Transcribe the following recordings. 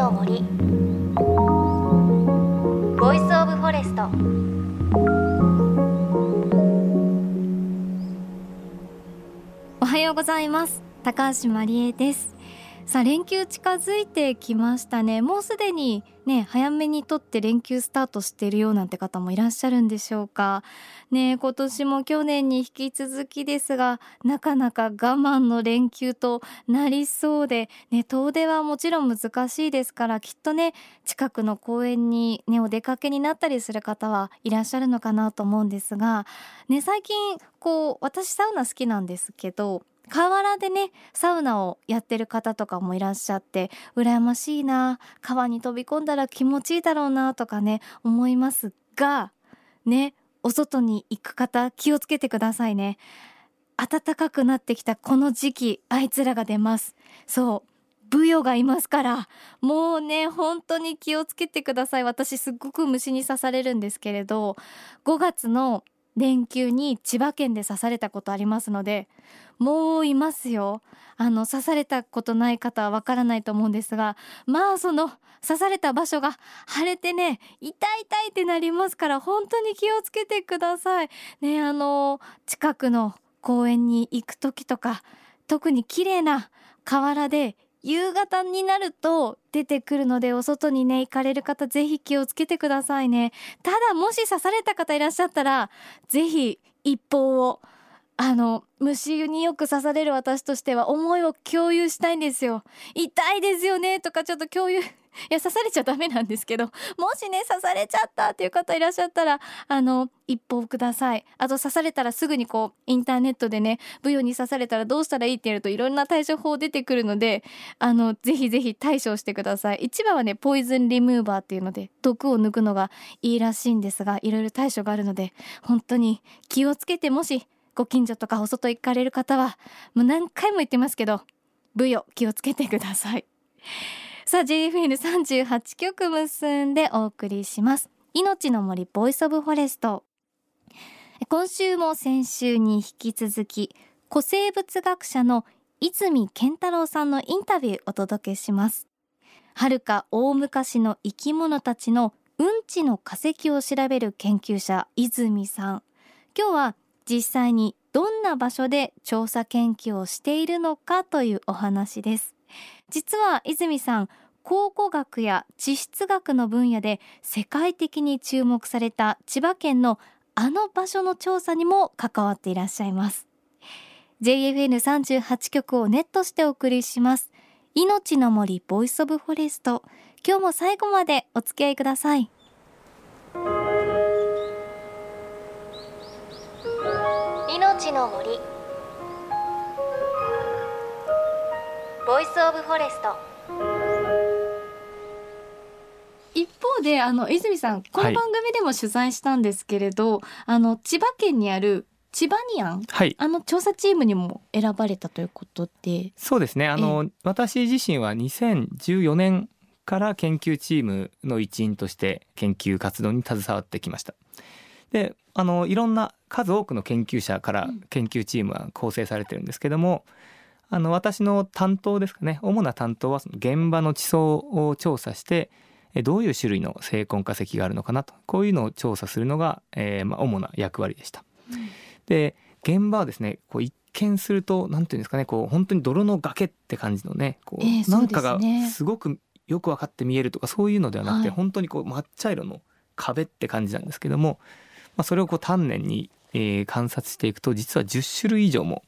の森。 Voice of Forest おはようございます。高橋真理恵です。さあ連休近づいてきましたね。もうすでにね早めにとって連休スタートしているようなんて方もいらっしゃるんでしょうか。ね今年も去年に引き続きですがなかなか我慢の連休となりそうでね遠出はもちろん難しいですからきっとね近くの公園にねお出かけになったりする方はいらっしゃるのかなと思うんですがね最近こう私サウナ好きなんですけど河原でねサウナをやってる方とかもいらっしゃって羨ましいな川に飛び込んだら気持ちいいだろうなとかね思いますがねお外に行く方気をつけてくださいね。暖かくなってきたこの時期あいつらが出ます。そうブヨがいますからもうね本当に気をつけてください。私すっごく虫に刺されるんですけれど5月の連休に千葉県で刺されたことありますのでもういますよ。あの刺されたことない方はわからないと思うんですがまあその刺された場所が腫れてね痛い痛いってなりますから本当に気をつけてください。ねあの近くの公園に行く時とか特に綺麗な河原で夕方になると出てくるのでお外にね行かれる方ぜひ気をつけてくださいね。ただもし刺された方いらっしゃったらぜひ一報をあの虫によく刺される私としては思いを共有したいんですよ。痛いですよねとかちょっと共有 いや刺されちゃダメなんですけど もしね刺されちゃったっていう方いらっしゃったらあの一報ください。あと刺されたらすぐにこうインターネットでねブヨに刺されたらどうしたらいいってやるといろんな対処法出てくるのであのぜひぜひ対処してください。一番はねポイズンリムーバーっていうので毒を抜くのがいいらしいんですがいろいろ対処があるので本当に気をつけてもしご近所とかお外行かれる方はもう何回も言ってますけどブヨ気をつけてください。さあ JFN38 曲結んでお送りします。命の森 Voice of Forest。今週も先週に引き続き古生物学者の泉健太郎さんのインタビューお届けします。遥か大昔の生き物たちのうんちの化石を調べる研究者泉さん。今日は実際にどんな場所で調査研究をしているのかというお話です。実は泉さん考古学や地質学の分野で世界的に注目された千葉県のあの場所の調査にも関わっていらっしゃいます。JFN38 局をネットしてお送りします。命の森 Voice of Forest。今日も最後までお付き合いください。命の森。 Voice of Forest。一方であの泉さんこの番組でも取材したんですけれど、はい、あの千葉県にある千葉ニアン、はい、あの調査チームにも選ばれたということで。そうですね。あの私自身は2014年から研究チームの一員として研究活動に携わってきました。であのいろんな数多くの研究者から研究チームは構成されてるんですけども、あの私の担当ですかね。主な担当はその現場の地層を調査してどういう種類の成根化石があるのかなと。こういうのを調査するのが、えー、まあ主な役割でした。うん、で現場はですねこう一見すると何ていうんですかねこう本当に泥の崖って感じのねこう、えー、なんかがすごくよく分かって見えるとかそういうのではなくて、はい、本当にこう抹茶色の壁って感じなんですけども、まあ、それをこう丹念に、えー、観察していくと実は10種類以上も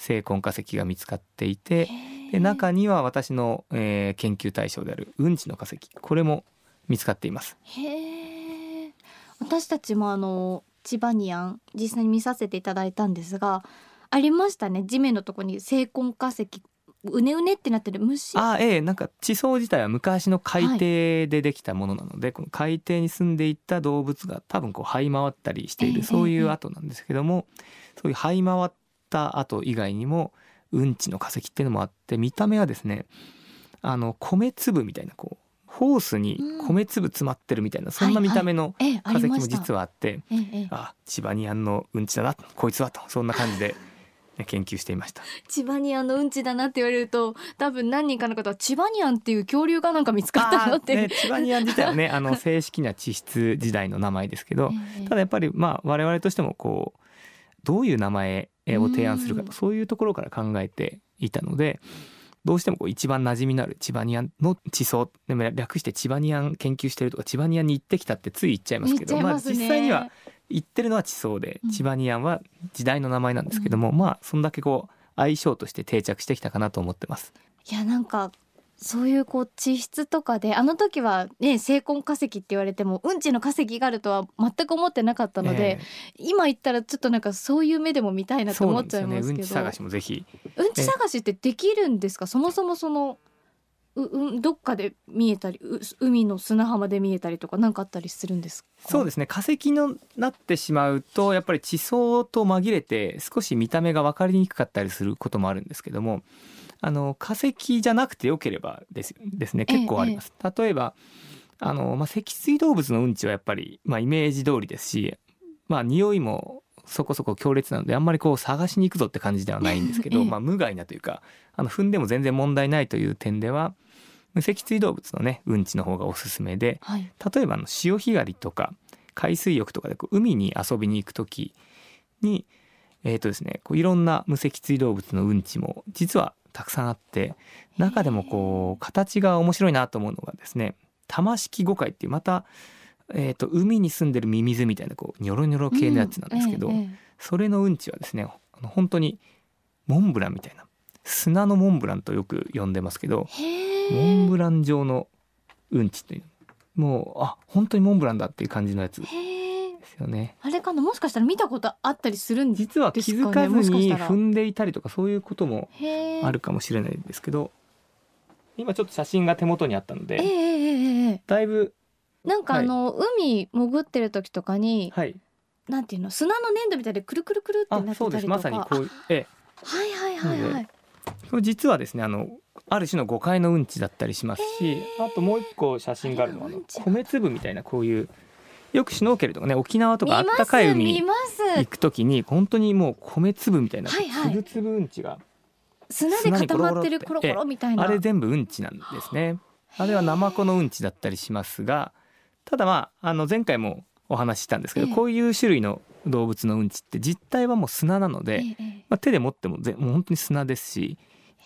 成根化石が見つかっていてで中には私の、えー、研究対象であるうんちの化石これも見つかっています。へえ私たちもあの千葉ニアン実際に見させていただいたんですがありましたね。地面のとこに成根化石うねうねってなってる虫。あええなんか地層自体は昔の海底でできたものなので、はい、この海底に住んでいった動物が多分こう這い回ったりしている、えー、そういう跡なんですけども、えー、そういう這い回った跡以外にもうんちの化石っていうのもあって見た目はですねあの米粒みたいなこうホースに米粒詰まってるみたいな、うん、そんな見た目の化石も実はあって、はいはい、あ千葉にあんのうんちだなこいつはとそんな感じで 研究していました。チバニアンのうんちだなって言われると多分何人かの方はチバニアンっていう恐竜がなんか見つかったのって、ね、チバニアン自体はねあの 正式な地質時代の名前ですけどええ。ただやっぱりまあ我々としてもこうどういう名前を提案するかうんとそういうところから考えていたのでどうしてもこう一番馴染みのあるチバニアンの地層でも略してチバニアン研究してるとかチバニアンに行ってきたってつい言っちゃいますけどまあ実際には言ってるのは地層でうん。チバニアンは時代の名前なんですけども、まあそんだけこう相性として定着してきたかなと思ってます。いやなんかそういうこう地質とかであの時はね成婚化石って言われてもうんちの化石があるとは全く思ってなかったので、え今言ったらちょっとなんかそういう目でも見たいえなと思っちそうなんですよゃいますけどね。うんち探しもぜひ。うんち探しってできるんですか？そもそもそのううんどっかで見えたりう海の砂浜で見えたりとか何かあったりするんですか？そうですね。化石になってしまうとやっぱり地層と紛れて少し見た目が分かりにくかったりすることもあるんですけどもあの化石じゃなくてよければですですね。結構あります。例えばあの、まあ、脊椎動物のうんちはやっぱり、まあ、イメージ通りですし、まあ、匂いもそこそこ強烈なのであんまりこう探しに行くぞって感じではないんですけど、ええ。まあ、無害なというかあの踏んでも全然問題ないという点では無脊椎動物のねうんちの方がおすすめではい。例えばあの潮干狩りとか海水浴とかでこう海に遊びに行く時にえーとですねこういろんな無脊椎動物のうんちも実はたくさんあって中でもこう形が面白いなと思うのがですね玉式五海っていうまた、えー、と海に住んでるミミズみたいなこうニョロニョロ系のやつなんですけど、うんえええそれのうんちはですね本当にモンブランみたいな砂のモンブランとよく呼んでますけどモンブラン状のうんちというもうあ本当にモンブランだっていう感じのやつよね。あれかな？もしかしたら見たことあったりするんです実は気づかずに踏んでいたりとかそういうこともあるかもしれないんですけど今ちょっと写真が手元にあったのでええええええだいぶなんかあの、海潜ってる時とかにはい。なんていうの？砂の粘土みたいでくるくるくるってあなってたりまさにこうええ。あはいはいはいはい。これ実はですねあのある種の誤解のうんちだったりしますしあともう一個写真があるのはあの米粒みたいなこういうよくシュノーケルとかね沖縄とかあったかいす海に行く時に本当にもう米粒みたいなはいはい。つぶつぶうんちが砂で固まってるコロコロみたいな。あれ全部うんちなんですね。あれはナマコのうんちだったりしますがただまああの前回もお話ししたんですけど、ええ。こういう種類の動物のうんちって実態はもう砂なので、まあ、手で持ってもぜもう本当に砂ですし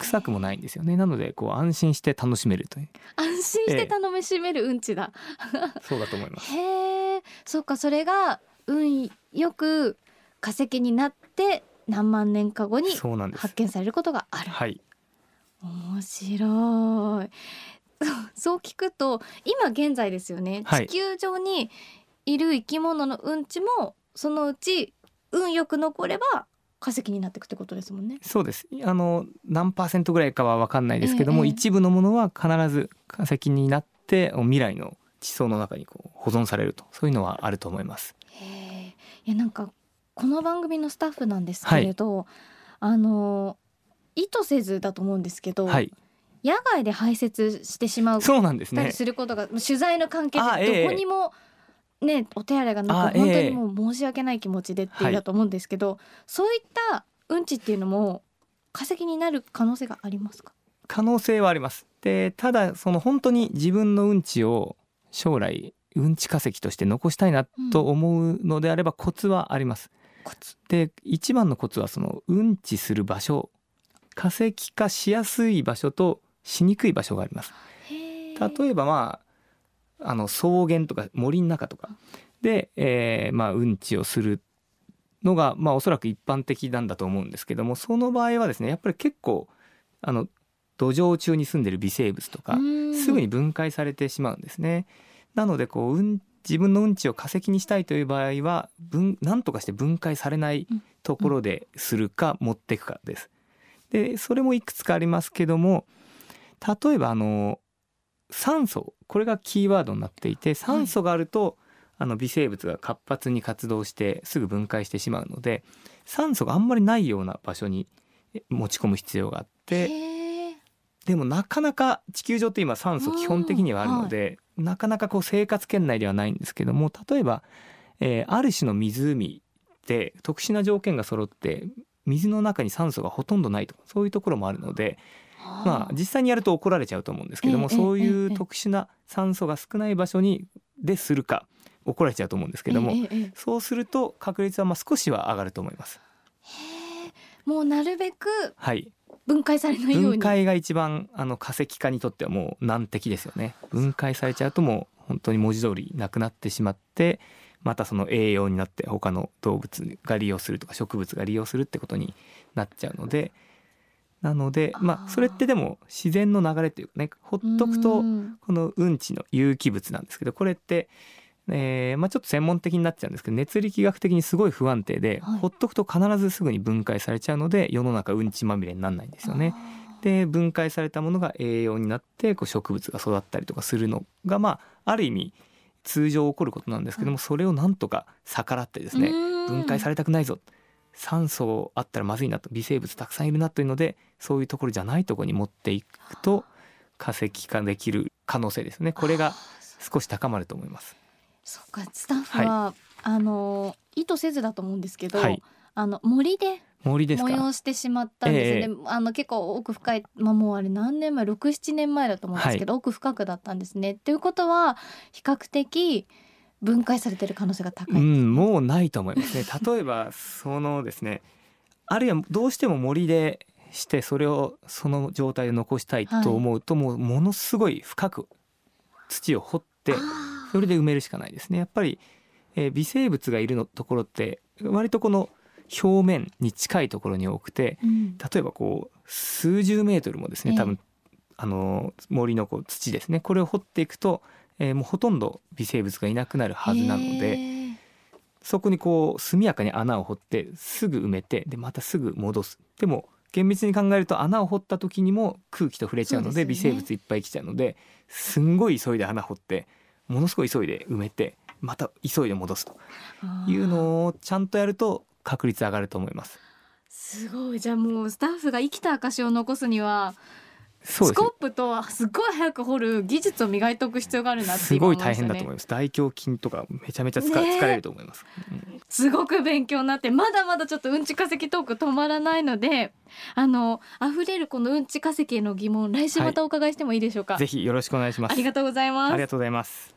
臭くもないんですよね。なのでこう安心して楽しめるという。安心して楽しめるうんちだ、そうだと思います。へえそっかそれが運よく化石になって何万年か後に発見されることがある。はい。面白い。そ うそう聞くと今現在ですよね、はい。地球上にいる生き物のうんちもそのうち運よく残れば化石になっていくってことですもんね。そうです。あの何パーセントぐらいかは分かんないですけども、ええ一部のものは必ず化石になって未来の地層の中にこう保存されると。そういうのはあると思います。へえ。いやなんかこの番組のスタッフなんですけれど、あの意図せずだと思うんですけど、はい。野外で排泄してしまうそうなんですね。することが、取材の関係でどこにも、ねお手洗いがなあく本当ええ。にもう申し訳ない気持ちでっていうはい。だと思うんですけど、そういったうんちっていうのも化石になる可能性がありますか？可能性はあります。でただその本当に自分のうんちを将来うんち化石として残したいなと思うのであればコツはあります、コツ。で一番のコツはそのうんちする場所化石化しやすい場所としにくい場所があります。例えばまああの草原とか森の中とかで、えーまあうんちをするのがまあおそらく一般的なんだと思うんですけどもその場合はですねやっぱり結構あの土壌中に住んでる微生物とかすぐに分解されてしまうんですね。なのでこう、うん、自分のうんちを化石にしたいという場合は分何とかして分解されないところでするか持っていくかです。でそれもいくつかありますけども例えばあの酸素これがキーワードになっていて酸素があると、あの微生物が活発に活動してすぐ分解してしまうので酸素があんまりないような場所にえ持ち込む必要があって。でもなかなか地球上って今酸素基本的にはあるので、なかなかこう生活圏内ではないんですけども例えば、えーある種の湖で特殊な条件が揃って水の中に酸素がほとんどないとそういうところもあるのでまあ実際にやると怒られちゃうと思うんですけども、ええそういええう特殊な酸素が少ない場所にでするか怒られちゃうと思うんですけども、そうすると確率はまあ少しは上がると思います。もうなるべくはい、分解されないように分解が一番あの化石化にとってはもう難敵ですよね。分解されちゃうともう本当に文字通りなくなってしまってまたその栄養になって他の動物が利用するとか植物が利用するってことになっちゃうのでなのでまあそれってでも自然の流れっていうかねほっとくとうん。このうんちの有機物なんですけどこれって、えーまあ、ちょっと専門的になっちゃうんですけど熱力学的にすごい不安定で、はい。ほっとくと必ずすぐに分解されちゃうので世の中うんちまみれにならないんですよね。で分解されたものが栄養になってこう植物が育ったりとかするのがまあある意味通常起こることなんですけども、それをなんとか逆らってですね、分解されれたくないぞ酸素あったらまずいなと微生物たくさんいるなというのでそういうところじゃないところに持っていくと化石化できる可能性ですね。これが少し高まると思います。そっか。スタッフは、あの意図せずだと思うんですけど、はい。あの森で森で催してしまったんですよね、あの結構奥深いまあもうあれ何年前67年前だと思うんですけど、奥深くだったんですね。ということは比較的分解されてる可能性が高い、うん、もうないと思いますね。例えばそのですねあるいはどうしても森でしてそれをその状態で残したいと思うと、もうものすごい深く土を掘ってそれで埋めるしかないですね。やっぱり、えー微生物がいるのところって割とこの表面に近いところに多くてうん例えばこう数十メートルもですねええ多分、あの森のこう土ですねこれを掘っていくと、えーもうほとんど微生物がいなくなるはずなので。へーそこにこう速やかに穴を掘ってすぐ埋めてでまたすぐ戻すでも厳密に考えると穴を掘った時にも空気と触れちゃうので微生物いっぱい来ちゃうのですんごい急いで穴掘ってものすごい急いで埋めてまた急いで戻すというのをちゃんとやると確率上がると思います。すごいじゃあもうスタッフが生きた証を残すにはスコップとすっごい早く掘る技術を磨いておく必要があるなってすごい大変だとい思います。大胸筋とかめちゃめちゃ疲,、疲れると思います、うんすごく勉強になってまだまだちょっとうんち化石トーク止まらないのであの溢れるこのうんち化石への疑問来週またお伺いしてもいいでしょうか、ぜひよろしくお願いします。ありがとうございます。ありがとうございます。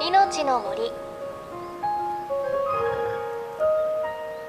命の森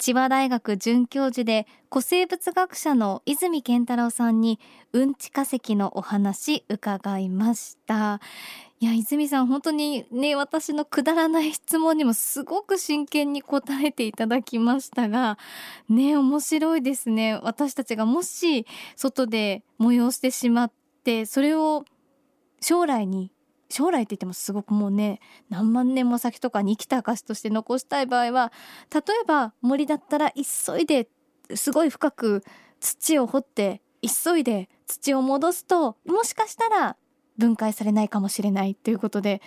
千葉大学准教授で古生物学者の泉健太郎さんにうんち化石のお話伺いました。いや泉さん本当にね私のくだらない質問にもすごく真剣に答えていただきましたがね面白いですね。私たちがもし外で催してしまってそれを将来に将来って言ってもすごくもうね何万年も先とかに生きた証として残したい場合は例えば森だったら急いですごい深く土を掘って急いで土を戻すともしかしたら分解されないかもしれないということで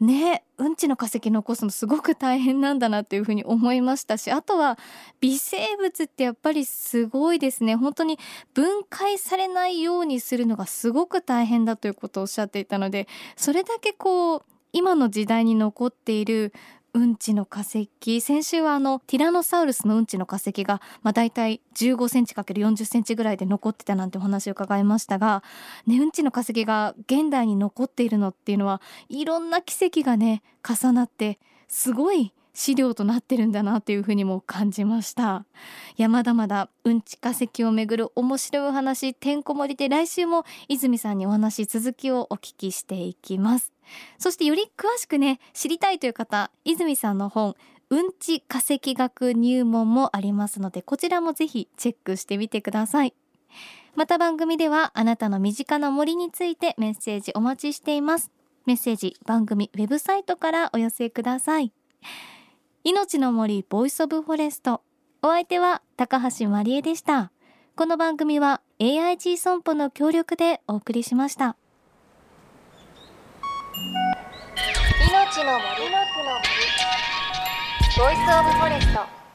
ねうんちの化石残すのすごく大変なんだなというふうに思いましたしあとは微生物ってやっぱりすごいですね。本当に分解されないようにするのがすごく大変だということをおっしゃっていたのでそれだけこう今の時代に残っているうんちの化石。先週はあのティラノサウルスのうんちの化石が、まあ、大体15センチ ×40 センチぐらいで残ってたなんてお話を伺いましたが、ね、うんちの化石が現代に残っているのっていうのはいろんな奇跡がね重なってすごい資料となってるんだなっていうふうにも感じました。いやまだまだうんち化石をめぐる面白いお話てんこ盛りで来週も泉さんにお話続きをお聞きしていきます。そしてより詳しくね知りたいという方泉さんの本うんち化石学入門もありますのでこちらもぜひチェックしてみてください。また番組ではあなたの身近な森についてメッセージお待ちしています。メッセージ番組ウェブサイトからお寄せください。命の森 Voice of Forest。お相手は高橋まりえでした。この番組は AIG 損保の協力でお送りしました。命の森の森。ボイスオブフォレスト。